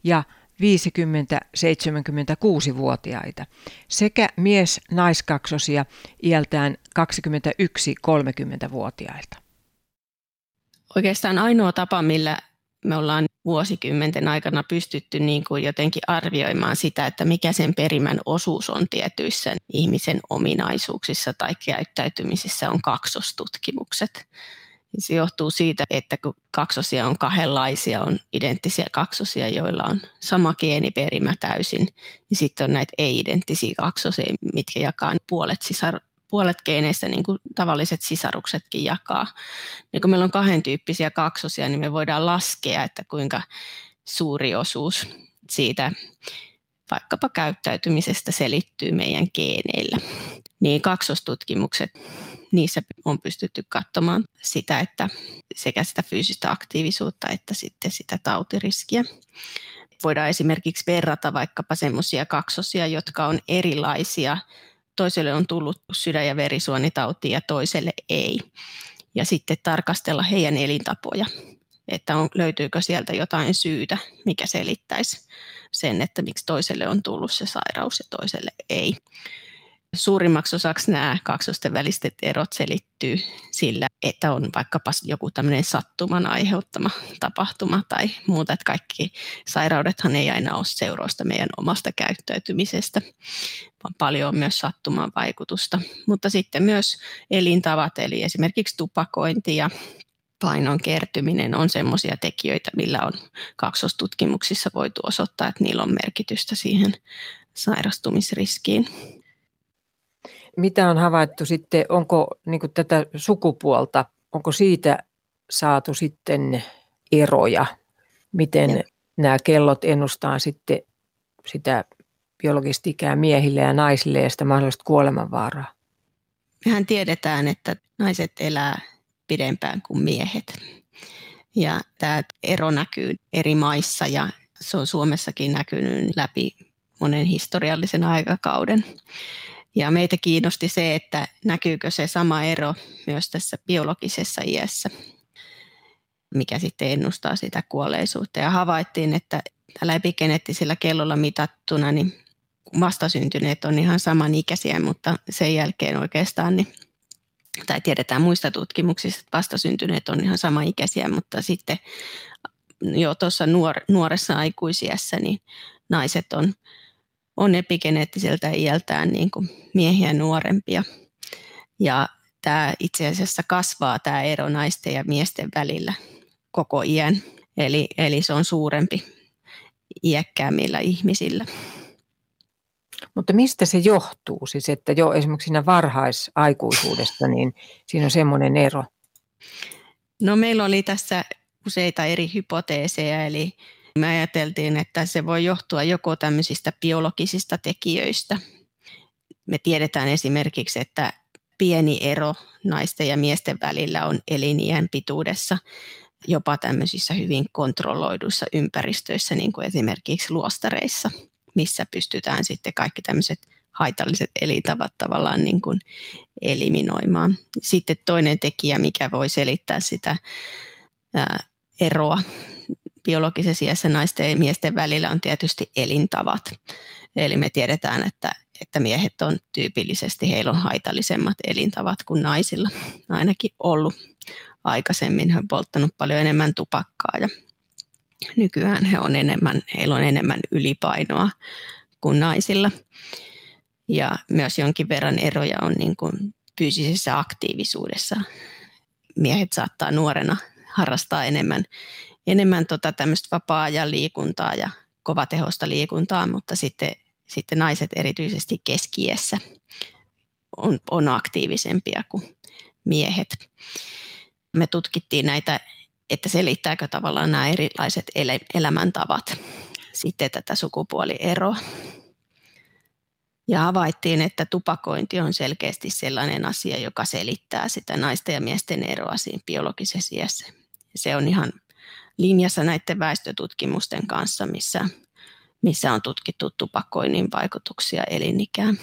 ja 50-76-vuotiaita sekä mies-naiskaksosia iältään 21-30-vuotiailta. Oikeastaan ainoa tapa, millä me ollaan vuosikymmenten aikana pystytty niin kuin jotenkin arvioimaan sitä, että mikä sen perimän osuus on tietyissä ihmisen ominaisuuksissa tai käyttäytymisissä on kaksostutkimukset. Se johtuu siitä, että kun kaksosia on kahdenlaisia, on identtisiä kaksosia, joilla on sama geeniperimä täysin, niin sitten on näitä ei-identtisiä kaksosia, mitkä jakaa puolet sisar puolet geeneistä niin kuin tavalliset sisaruksetkin jakaa. Ja kun meillä on kahden tyyppisiä kaksosia, niin me voidaan laskea, että kuinka suuri osuus siitä vaikkapa käyttäytymisestä selittyy meidän geeneillä. Niin kaksostutkimukset, niissä on pystytty katsomaan sitä, että sekä sitä fyysistä aktiivisuutta että sitten sitä tautiriskiä. Voidaan esimerkiksi verrata vaikkapa semmoisia kaksosia, jotka on erilaisia toiselle on tullut sydän- ja verisuonitauti ja toiselle ei. Ja sitten tarkastella heidän elintapoja, että on, löytyykö sieltä jotain syytä, mikä selittäisi sen, että miksi toiselle on tullut se sairaus ja toiselle ei. Suurimmaksi osaksi nämä kaksosten väliset erot selittyy sillä, että on vaikkapa joku tämmöinen sattuman aiheuttama tapahtuma tai muuta, että kaikki sairaudethan ei aina ole seurausta meidän omasta käyttäytymisestä, vaan paljon on myös sattuman vaikutusta. Mutta sitten myös elintavat, eli esimerkiksi tupakointi ja painon kertyminen on sellaisia tekijöitä, millä on kaksostutkimuksissa voitu osoittaa, että niillä on merkitystä siihen sairastumisriskiin mitä on havaittu sitten, onko niin tätä sukupuolta, onko siitä saatu sitten eroja, miten ja. nämä kellot ennustaa sitten sitä biologista ikää miehille ja naisille ja sitä mahdollista kuolemanvaaraa? Mehän tiedetään, että naiset elää pidempään kuin miehet. Ja tämä ero näkyy eri maissa ja se on Suomessakin näkynyt läpi monen historiallisen aikakauden. Ja meitä kiinnosti se, että näkyykö se sama ero myös tässä biologisessa iässä, mikä sitten ennustaa sitä kuolleisuutta. Ja havaittiin, että tällä epigeneettisellä kellolla mitattuna niin vastasyntyneet on ihan samanikäisiä, mutta sen jälkeen oikeastaan, niin, tai tiedetään muista tutkimuksista, että vastasyntyneet on ihan samaikäisiä, mutta sitten jo tuossa nuor, nuoressa aikuisiässä niin naiset on on epigeneettiseltä iältään niin kuin miehiä nuorempia. Ja tämä itse asiassa kasvaa tämä ero naisten ja miesten välillä koko iän. Eli, eli se on suurempi iäkkäämmillä ihmisillä. Mutta mistä se johtuu? Siis että jo esimerkiksi siinä varhaisaikuisuudessa, niin siinä on semmoinen ero. No meillä oli tässä useita eri hypoteeseja, eli me ajateltiin, että se voi johtua joko tämmöisistä biologisista tekijöistä. Me tiedetään esimerkiksi, että pieni ero naisten ja miesten välillä on elinien pituudessa jopa tämmöisissä hyvin kontrolloiduissa ympäristöissä, niin kuin esimerkiksi luostareissa, missä pystytään sitten kaikki tämmöiset haitalliset elintavat tavallaan niin kuin eliminoimaan. Sitten toinen tekijä, mikä voi selittää sitä ää, eroa biologisessa iässä naisten ja miesten välillä on tietysti elintavat. Eli me tiedetään, että, että miehet on tyypillisesti, heillä on haitallisemmat elintavat kuin naisilla. Ainakin ollut aikaisemmin. He on polttanut paljon enemmän tupakkaa ja nykyään he on enemmän, heillä on enemmän ylipainoa kuin naisilla. Ja myös jonkin verran eroja on niin kuin fyysisessä aktiivisuudessa. Miehet saattaa nuorena harrastaa enemmän, enemmän tota tämmöistä vapaa-ajan liikuntaa ja kovatehosta liikuntaa, mutta sitten, sitten naiset erityisesti keskiessä on, on aktiivisempia kuin miehet. Me tutkittiin näitä, että selittääkö tavallaan nämä erilaiset elämäntavat sitten tätä sukupuolieroa. Ja havaittiin, että tupakointi on selkeästi sellainen asia, joka selittää sitä naisten ja miesten eroa siinä biologisessa iässä. Se on ihan linjassa näiden väestötutkimusten kanssa, missä, missä on tutkittu tupakoinnin vaikutuksia elinikään.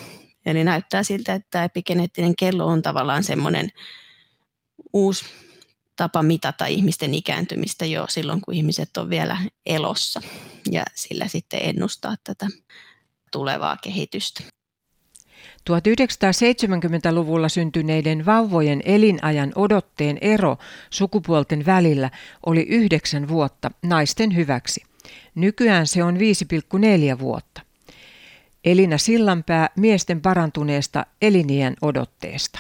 Eli näyttää siltä, että epigeneettinen kello on tavallaan semmoinen uusi tapa mitata ihmisten ikääntymistä jo silloin, kun ihmiset on vielä elossa ja sillä sitten ennustaa tätä tulevaa kehitystä. 1970-luvulla syntyneiden vauvojen elinajan odotteen ero sukupuolten välillä oli yhdeksän vuotta naisten hyväksi. Nykyään se on 5,4 vuotta. Elina Sillanpää miesten parantuneesta elinien odotteesta.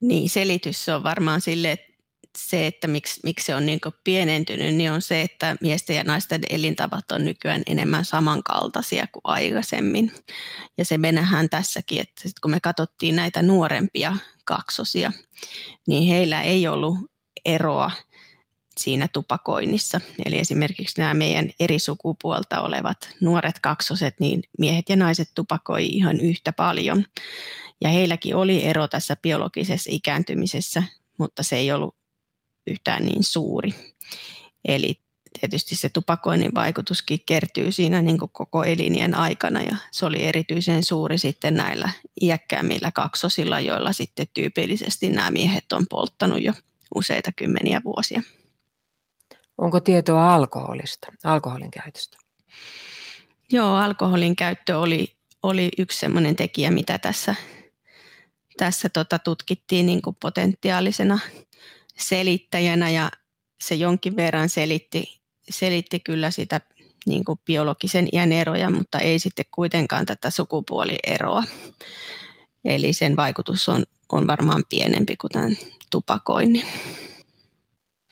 Niin, selitys on varmaan sille, että se, että miksi, miksi se on niin pienentynyt, niin on se, että miesten ja naisten elintavat on nykyään enemmän samankaltaisia kuin aikaisemmin. Ja se me nähdään tässäkin, että sit kun me katsottiin näitä nuorempia kaksosia, niin heillä ei ollut eroa siinä tupakoinnissa. Eli esimerkiksi nämä meidän eri sukupuolta olevat nuoret kaksoset, niin miehet ja naiset tupakoi ihan yhtä paljon. Ja heilläkin oli ero tässä biologisessa ikääntymisessä, mutta se ei ollut yhtään niin suuri. Eli tietysti se tupakoinnin vaikutuskin kertyy siinä niin kuin koko elinien aikana ja se oli erityisen suuri sitten näillä iäkkäämmillä kaksosilla, joilla sitten tyypillisesti nämä miehet on polttanut jo useita kymmeniä vuosia. Onko tietoa alkoholista, alkoholin käytöstä? Joo, alkoholin käyttö oli, oli yksi sellainen tekijä, mitä tässä, tässä tota tutkittiin niin kuin potentiaalisena selittäjänä ja se jonkin verran selitti, selitti kyllä sitä niin kuin biologisen iän eroja, mutta ei sitten kuitenkaan tätä sukupuolieroa. Eli sen vaikutus on, on varmaan pienempi kuin tämän tupakoinnin.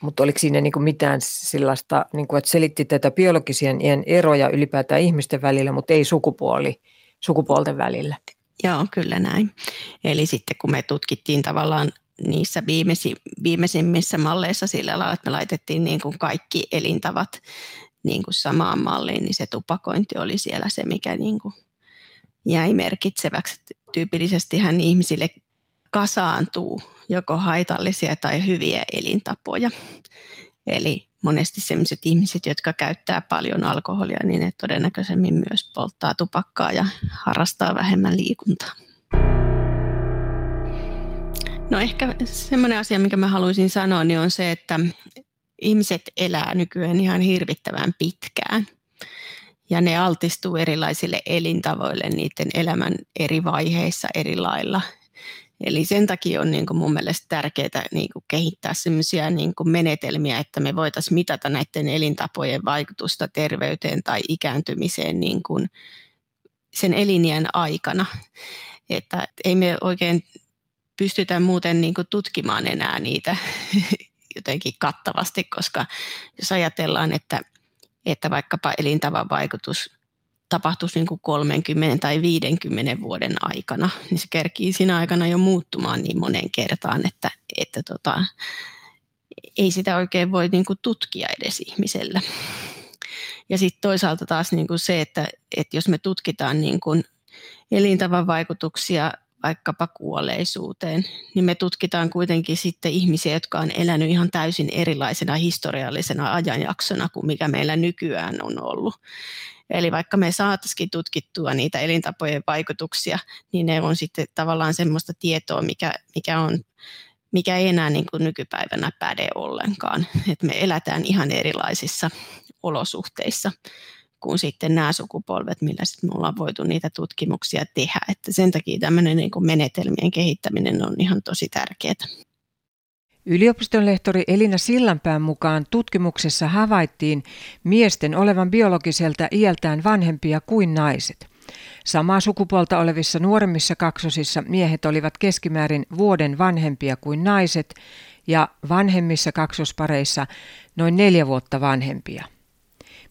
Mutta oliko siinä niinku mitään sellaista, niinku, että selitti tätä biologisen iän eroja ylipäätään ihmisten välillä, mutta ei sukupuoli, sukupuolten välillä? Joo, kyllä näin. Eli sitten kun me tutkittiin tavallaan niissä viimeisi, viimeisimmissä malleissa sillä lailla, että me laitettiin niin kuin kaikki elintavat niin kuin samaan malliin, niin se tupakointi oli siellä se, mikä niin kuin jäi merkitseväksi. Tyypillisesti hän ihmisille kasaantuu joko haitallisia tai hyviä elintapoja. Eli monesti sellaiset ihmiset, jotka käyttää paljon alkoholia, niin ne todennäköisemmin myös polttaa tupakkaa ja harrastaa vähemmän liikuntaa. No ehkä semmoinen asia, mikä mä haluaisin sanoa, niin on se, että ihmiset elää nykyään ihan hirvittävän pitkään. Ja ne altistuu erilaisille elintavoille niiden elämän eri vaiheissa eri lailla. Eli sen takia on niin kuin mun mielestä tärkeää niin kuin kehittää sellaisia niin menetelmiä, että me voitaisiin mitata näiden elintapojen vaikutusta terveyteen tai ikääntymiseen niin kuin sen elinien aikana. Että ei me oikein pystytä muuten niin kuin tutkimaan enää niitä *laughs* jotenkin kattavasti, koska jos ajatellaan, että, että vaikkapa elintavan vaikutus tapahtuisi niin kuin 30 tai 50 vuoden aikana, niin se kerkii siinä aikana jo muuttumaan niin monen kertaan, että, että tota, ei sitä oikein voi niin kuin tutkia edes ihmisellä. Ja sitten toisaalta taas niin kuin se, että, että jos me tutkitaan niin kuin elintavan vaikutuksia vaikkapa kuolleisuuteen, niin me tutkitaan kuitenkin sitten ihmisiä, jotka on elänyt ihan täysin erilaisena historiallisena ajanjaksona kuin mikä meillä nykyään on ollut. Eli vaikka me saataisiin tutkittua niitä elintapojen vaikutuksia, niin ne on sitten tavallaan semmoista tietoa, mikä, mikä, on, mikä ei enää niin kuin nykypäivänä päde ollenkaan. Et me elätään ihan erilaisissa olosuhteissa kuin sitten nämä sukupolvet, millä sitten me ollaan voitu niitä tutkimuksia tehdä. Että sen takia tämmöinen niin menetelmien kehittäminen on ihan tosi tärkeää. Yliopiston lehtori Elina Sillanpään mukaan tutkimuksessa havaittiin miesten olevan biologiselta iältään vanhempia kuin naiset. Samaa sukupuolta olevissa nuoremmissa kaksosissa miehet olivat keskimäärin vuoden vanhempia kuin naiset ja vanhemmissa kaksospareissa noin neljä vuotta vanhempia.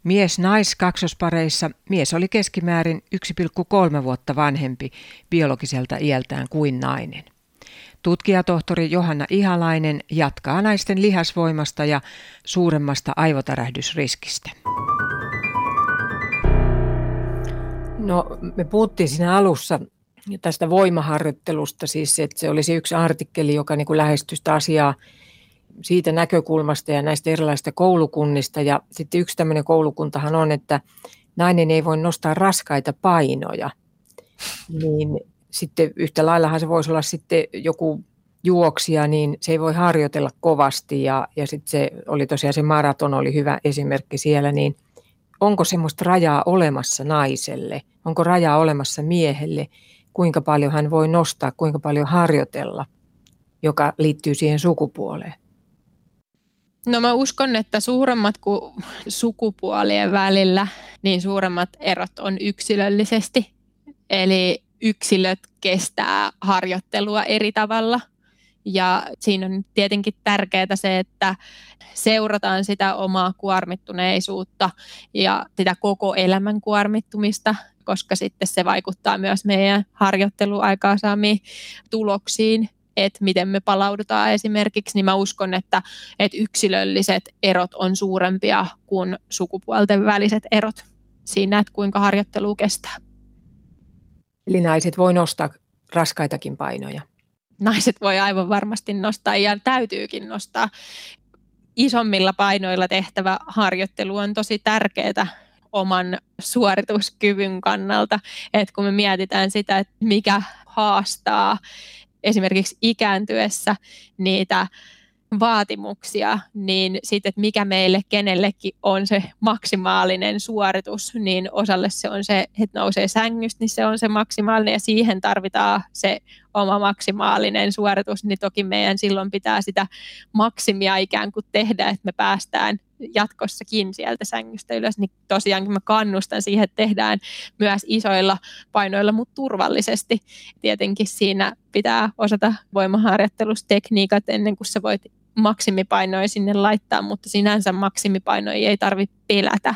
Mies-nais-kaksospareissa mies oli keskimäärin 1,3 vuotta vanhempi biologiselta iältään kuin nainen. Tutkijatohtori Johanna Ihalainen jatkaa naisten lihasvoimasta ja suuremmasta aivotärähdysriskistä. No, me puhuttiin siinä alussa tästä voimaharjoittelusta, siis että se olisi yksi artikkeli, joka niin kuin lähestyisi asiaa siitä näkökulmasta ja näistä erilaisista koulukunnista. Ja sitten yksi tämmöinen koulukuntahan on, että nainen ei voi nostaa raskaita painoja. Niin sitten yhtä laillahan se voisi olla sitten joku juoksija, niin se ei voi harjoitella kovasti ja, ja sitten se oli tosiaan se maraton oli hyvä esimerkki siellä, niin onko semmoista rajaa olemassa naiselle, onko rajaa olemassa miehelle, kuinka paljon hän voi nostaa, kuinka paljon harjoitella, joka liittyy siihen sukupuoleen? No mä uskon, että suuremmat kuin sukupuolien välillä, niin suuremmat erot on yksilöllisesti. Eli yksilöt kestää harjoittelua eri tavalla. Ja siinä on tietenkin tärkeää se, että seurataan sitä omaa kuormittuneisuutta ja sitä koko elämän kuormittumista, koska sitten se vaikuttaa myös meidän harjoitteluaikaa saamiin tuloksiin että miten me palaudutaan esimerkiksi, niin mä uskon, että, että yksilölliset erot on suurempia kuin sukupuolten väliset erot siinä, että kuinka harjoittelu kestää. Eli naiset voi nostaa raskaitakin painoja. Naiset voi aivan varmasti nostaa ja täytyykin nostaa. Isommilla painoilla tehtävä harjoittelu on tosi tärkeää oman suorituskyvyn kannalta, että kun me mietitään sitä, että mikä haastaa esimerkiksi ikääntyessä niitä vaatimuksia, niin sitten, että mikä meille kenellekin on se maksimaalinen suoritus, niin osalle se on se, että nousee sängystä, niin se on se maksimaalinen ja siihen tarvitaan se oma maksimaalinen suoritus, niin toki meidän silloin pitää sitä maksimia ikään kuin tehdä, että me päästään jatkossakin sieltä sängystä ylös, niin tosiaankin mä kannustan siihen, että tehdään myös isoilla painoilla, mutta turvallisesti. Tietenkin siinä pitää osata voimaharjoittelustekniikat ennen kuin sä voit maksimipainoja sinne laittaa, mutta sinänsä maksimipainoja ei tarvitse pelätä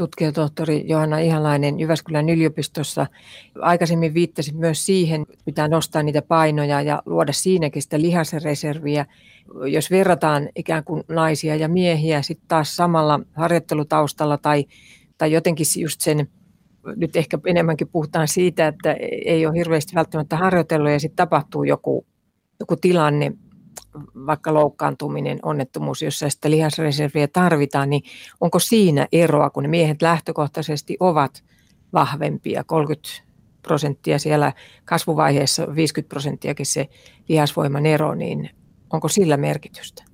tutkijatohtori Johanna Ihalainen Jyväskylän yliopistossa. Aikaisemmin viittasit myös siihen, että pitää nostaa niitä painoja ja luoda siinäkin sitä lihasreserviä. Jos verrataan ikään kuin naisia ja miehiä sitten taas samalla harjoittelutaustalla tai, tai jotenkin just sen, nyt ehkä enemmänkin puhutaan siitä, että ei ole hirveästi välttämättä harjoitellut ja sitten tapahtuu joku, joku tilanne, vaikka loukkaantuminen, onnettomuus, jossa sitä lihasreserviä tarvitaan, niin onko siinä eroa, kun ne miehet lähtökohtaisesti ovat vahvempia, 30 prosenttia siellä kasvuvaiheessa, 50 prosenttiakin se lihasvoiman ero, niin onko sillä merkitystä?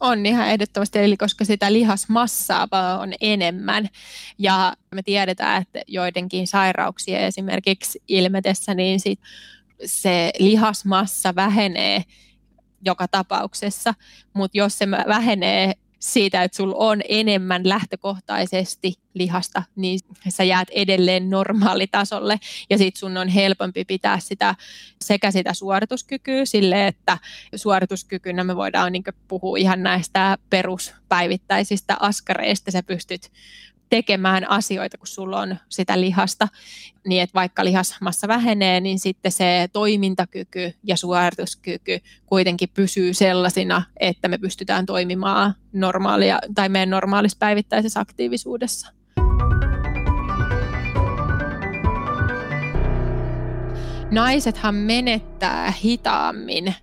On ihan ehdottomasti, eli koska sitä lihasmassaa on enemmän ja me tiedetään, että joidenkin sairauksia esimerkiksi ilmetessä, niin sit se lihasmassa vähenee joka tapauksessa, mutta jos se vähenee siitä, että sulla on enemmän lähtökohtaisesti lihasta, niin sä jäät edelleen normaalitasolle. Ja sit sun on helpompi pitää sitä sekä sitä suorituskykyä sille, että suorituskykynä me voidaan niin puhua ihan näistä peruspäivittäisistä askareista, sä pystyt tekemään asioita, kun sulla on sitä lihasta, niin että vaikka lihasmassa vähenee, niin sitten se toimintakyky ja suorituskyky kuitenkin pysyy sellaisina, että me pystytään toimimaan normaalia tai meidän normaalissa päivittäisessä aktiivisuudessa. Naisethan menettää hitaammin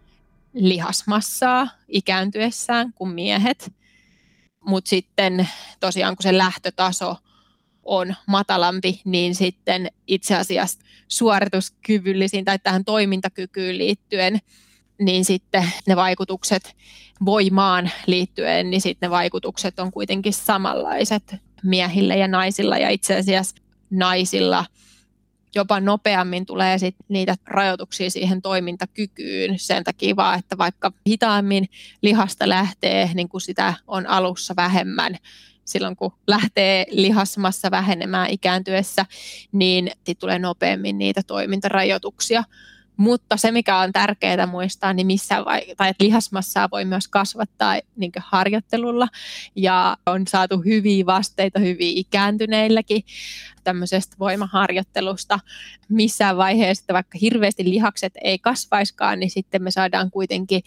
lihasmassaa ikääntyessään kuin miehet, mutta sitten tosiaan kun se lähtötaso on matalampi, niin sitten itse asiassa suorituskyvyllisiin tai tähän toimintakykyyn liittyen, niin sitten ne vaikutukset voimaan liittyen, niin sitten ne vaikutukset on kuitenkin samanlaiset miehillä ja naisilla. Ja itse asiassa naisilla – jopa nopeammin tulee sit niitä rajoituksia siihen toimintakykyyn sen takia vaan, että vaikka hitaammin lihasta lähtee, niin kuin sitä on alussa vähemmän, silloin kun lähtee lihasmassa vähenemään ikääntyessä, niin tulee nopeammin niitä toimintarajoituksia. Mutta se, mikä on tärkeää muistaa, niin missä vai, tai että lihasmassaa voi myös kasvattaa niin harjoittelulla ja on saatu hyviä vasteita hyviä ikääntyneilläkin tämmöisestä voimaharjoittelusta. Missään vaiheessa, vaikka hirveästi lihakset ei kasvaiskaan, niin sitten me saadaan kuitenkin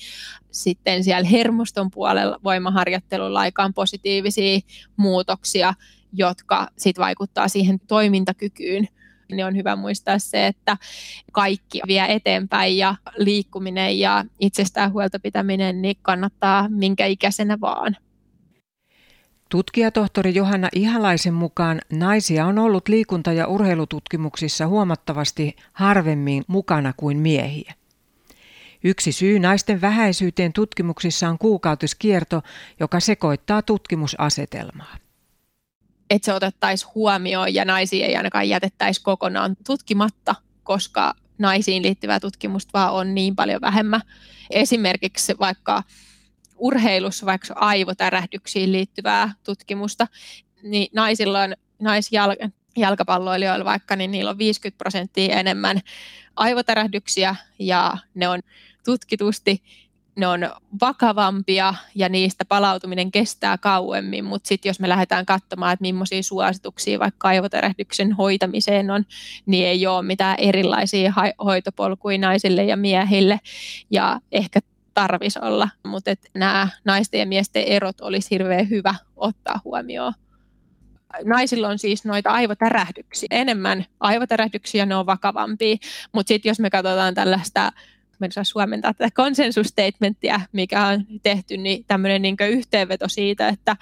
sitten siellä hermoston puolella voimaharjoittelulla aikaan positiivisia muutoksia, jotka sitten vaikuttaa siihen toimintakykyyn niin on hyvä muistaa se, että kaikki vie eteenpäin ja liikkuminen ja itsestään huolta pitäminen niin kannattaa minkä ikäisenä vaan. Tutkijatohtori Johanna Ihalaisen mukaan naisia on ollut liikunta- ja urheilututkimuksissa huomattavasti harvemmin mukana kuin miehiä. Yksi syy naisten vähäisyyteen tutkimuksissa on kuukautiskierto, joka sekoittaa tutkimusasetelmaa että se otettaisiin huomioon ja naisia ei ainakaan jätettäisi kokonaan tutkimatta, koska naisiin liittyvää tutkimusta vaan on niin paljon vähemmän. Esimerkiksi vaikka urheilussa, vaikka aivotärähdyksiin liittyvää tutkimusta, niin naisilla on naisjalkapalloilijoilla vaikka, niin niillä on 50 prosenttia enemmän aivotärähdyksiä ja ne on tutkitusti ne on vakavampia ja niistä palautuminen kestää kauemmin, mutta sitten jos me lähdetään katsomaan, että millaisia suosituksia vaikka aivotärähdyksen hoitamiseen on, niin ei ole mitään erilaisia hoitopolkuja naisille ja miehille ja ehkä tarvisi olla, mutta nämä naisten ja miesten erot olisi hirveän hyvä ottaa huomioon. Naisilla on siis noita aivotärähdyksiä, enemmän aivotärähdyksiä, ne on vakavampia, mutta sitten jos me katsotaan tällaista mä en saa suomentaa tätä konsensusstatementtia, mikä on tehty, niin tämmöinen niin yhteenveto siitä, että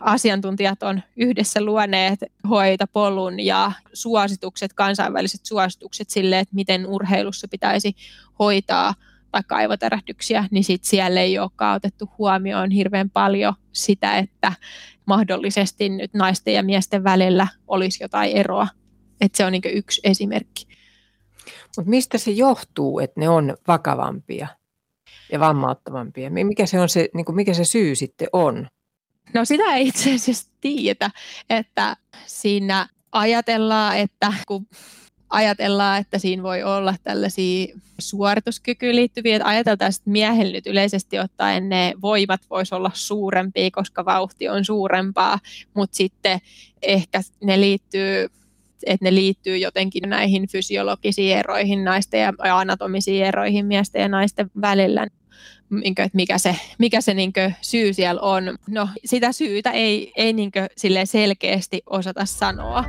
asiantuntijat on yhdessä luoneet hoitapolun ja suositukset, kansainväliset suositukset sille, että miten urheilussa pitäisi hoitaa vaikka aivotärähdyksiä, niin sit siellä ei olekaan otettu huomioon hirveän paljon sitä, että mahdollisesti nyt naisten ja miesten välillä olisi jotain eroa. Että se on niin yksi esimerkki. Mutta mistä se johtuu, että ne on vakavampia ja vammauttavampia? Mikä se, on se, niin kuin mikä se syy sitten on? No sitä ei itse asiassa tiedä, että siinä ajatellaan, että kun ajatellaan, että siinä voi olla tällaisia suorituskykyyn liittyviä, että ajateltaan, että miehellä nyt yleisesti ottaen ne voimat voisi olla suurempia, koska vauhti on suurempaa, mutta sitten ehkä ne liittyy että ne liittyy jotenkin näihin fysiologisiin eroihin naisten ja anatomisiin eroihin miesten ja naisten välillä että mikä se, mikä se niin syy siellä on. No sitä syytä ei, ei niin selkeästi osata sanoa.